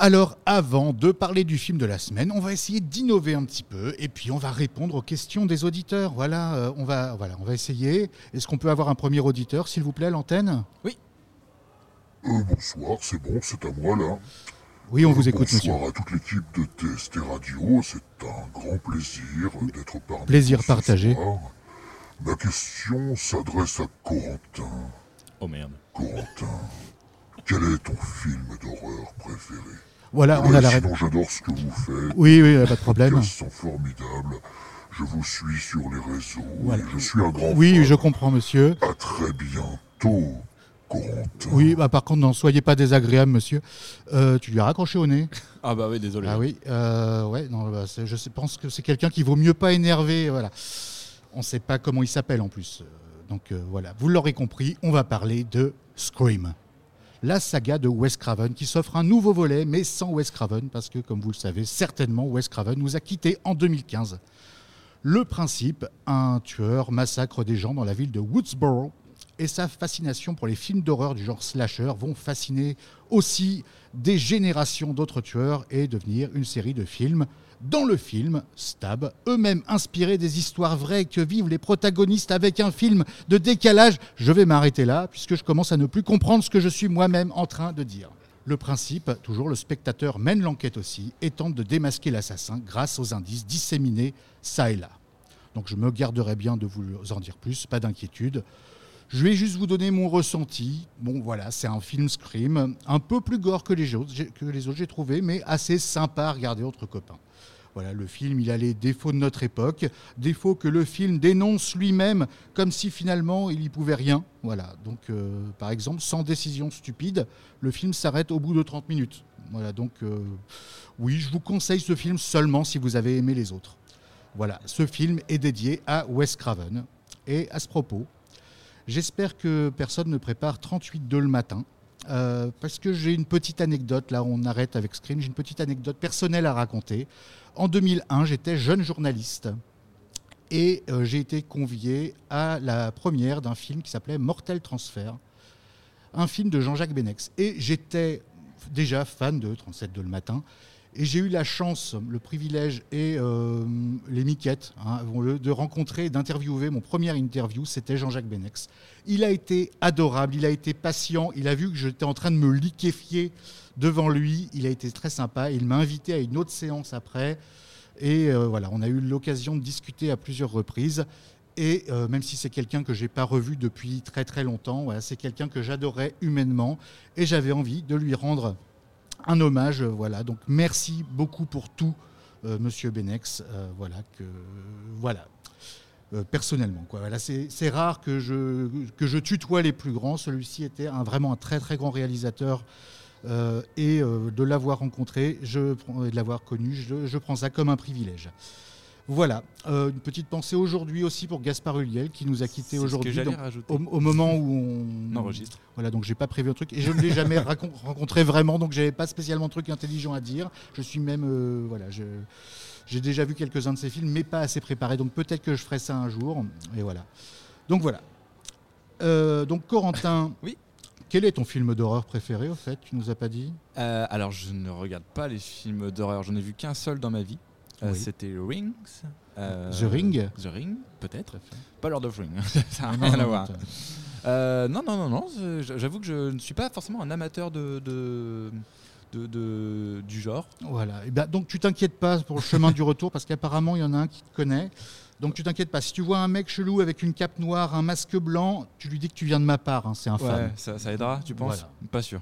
Alors, avant de parler du film de la semaine, on va essayer d'innover un petit peu et puis on va répondre aux questions des auditeurs. Voilà, euh, on va, voilà, on va essayer. Est-ce qu'on peut avoir un premier auditeur, s'il vous plaît, à l'antenne? Oui. Euh, bonsoir, c'est bon, c'est à moi là. Oui, on Euh, vous écoute, monsieur. Bonsoir à toute l'équipe de TST Radio, c'est un grand plaisir euh, d'être parmi Plaisir vous ce partagé. soir. Ma question s'adresse à Corentin. Oh merde. Corentin, quel est ton film d'horreur préféré? Voilà, on a la réponse. j'adore ce que vous faites. Oui, oui, pas de problème. Les sont formidables. Je vous suis sur les réseaux. Voilà. Je suis un grand Oui, fan. je comprends, monsieur. À très bientôt, Corentin. Oui, bah, par contre, n'en soyez pas désagréable, monsieur. Euh, tu lui as raccroché au nez? Ah bah oui, désolé. Ah oui, euh, ouais, non, bah, je pense que c'est quelqu'un qui vaut mieux pas énerver. Voilà. On ne sait pas comment il s'appelle en plus. Euh, Donc euh, voilà, vous l'aurez compris, on va parler de Scream. La saga de Wes Craven qui s'offre un nouveau volet, mais sans Wes Craven, parce que comme vous le savez, certainement Wes Craven nous a quittés en 2015. Le principe, un tueur massacre des gens dans la ville de Woodsboro et sa fascination pour les films d'horreur du genre slasher vont fasciner aussi des générations d'autres tueurs et devenir une série de films. Dans le film, Stab, eux-mêmes inspirés des histoires vraies que vivent les protagonistes avec un film de décalage, je vais m'arrêter là puisque je commence à ne plus comprendre ce que je suis moi-même en train de dire. Le principe, toujours le spectateur mène l'enquête aussi et tente de démasquer l'assassin grâce aux indices disséminés ça et là. Donc je me garderai bien de vous en dire plus, pas d'inquiétude. Je vais juste vous donner mon ressenti. Bon voilà, c'est un film Scream, un peu plus gore que les autres, que j'ai trouvé, mais assez sympa à regarder entre copains. Voilà, le film, il a les défauts de notre époque, défauts que le film dénonce lui-même, comme si finalement il y pouvait rien. Voilà, donc euh, par exemple, sans décision stupide, le film s'arrête au bout de 30 minutes. Voilà, donc euh, oui, je vous conseille ce film seulement si vous avez aimé les autres. Voilà, ce film est dédié à Wes Craven. Et à ce propos, j'espère que personne ne prépare 38-2 le matin. euh, parce que j'ai une petite anecdote, là on arrête avec Scream, j'ai une petite anecdote personnelle à raconter. En 2001, j'étais jeune journaliste et euh, j'ai été convié à la première d'un film qui s'appelait Mortel Transfer, un film de Jean-Jacques Benex. Et j'étais déjà fan de 37 de le matin. Et j'ai eu la chance, le privilège et euh, les miquettes hein, de rencontrer d'interviewer. Mon premier interview, c'était Jean-Jacques Benex. Il a été adorable, il a été patient, il a vu que j'étais en train de me liquéfier devant lui. Il a été très sympa. Il m'a invité à une autre séance après. Et euh, voilà, on a eu l'occasion de discuter à plusieurs reprises. Et euh, même si c'est quelqu'un que j'ai pas revu depuis très très longtemps, c'est quelqu'un que j'adorais humainement. Et j'avais envie de lui rendre un hommage. euh, Voilà, donc merci beaucoup pour tout, euh, Monsieur Benex. Euh, voilà que voilà. Personnellement, c'est rare que je, tutoie les plus grands. Celui-ci était un, vraiment un très très grand réalisateur. Et de l'avoir rencontré, et de l'avoir connu, je prends ça comme un privilège. Voilà, Euh, une petite pensée aujourd'hui aussi pour Gaspard Huliel qui nous a quittés aujourd'hui au, au moment où on enregistre. Voilà, donc j'ai pas prévu un truc et je ne l'ai jamais rencontré vraiment, donc j'avais pas spécialement de truc intelligent à dire. Je suis même, euh, voilà, je- j'ai déjà vu quelques-uns de ces films, mais pas assez préparé, donc peut-être que je ferai ça un jour. Et voilà. Donc voilà. Euh, donc Corentin, Oui. quel est ton film d'horreur préféré au fait? Tu nous as pas dit? Euh, alors, je ne regarde pas les films d'horreur. J'en ai vu qu'un seul dans ma vie. Euh, Oui. C'était Rings. Euh, The Ring The Ring, peut-être. Pas Lord of Ring. Ça n'a Non, rien non, à non, voir. Euh, non, non, non, non. c'est- J'avoue que je ne suis pas forcément un amateur de, de, de- de- du genre. Voilà. Et ben, donc tu t'inquiètes pas pour le chemin du retour parce qu'apparemment il y en a un qui te connaît. Donc tu t'inquiètes pas. Si tu vois un mec chelou avec une cape noire, un masque blanc, tu lui dis que tu viens de ma part. hein, c'est un fan. Ouais, ça, ça aidera, tu penses? Voilà. Pas sûr.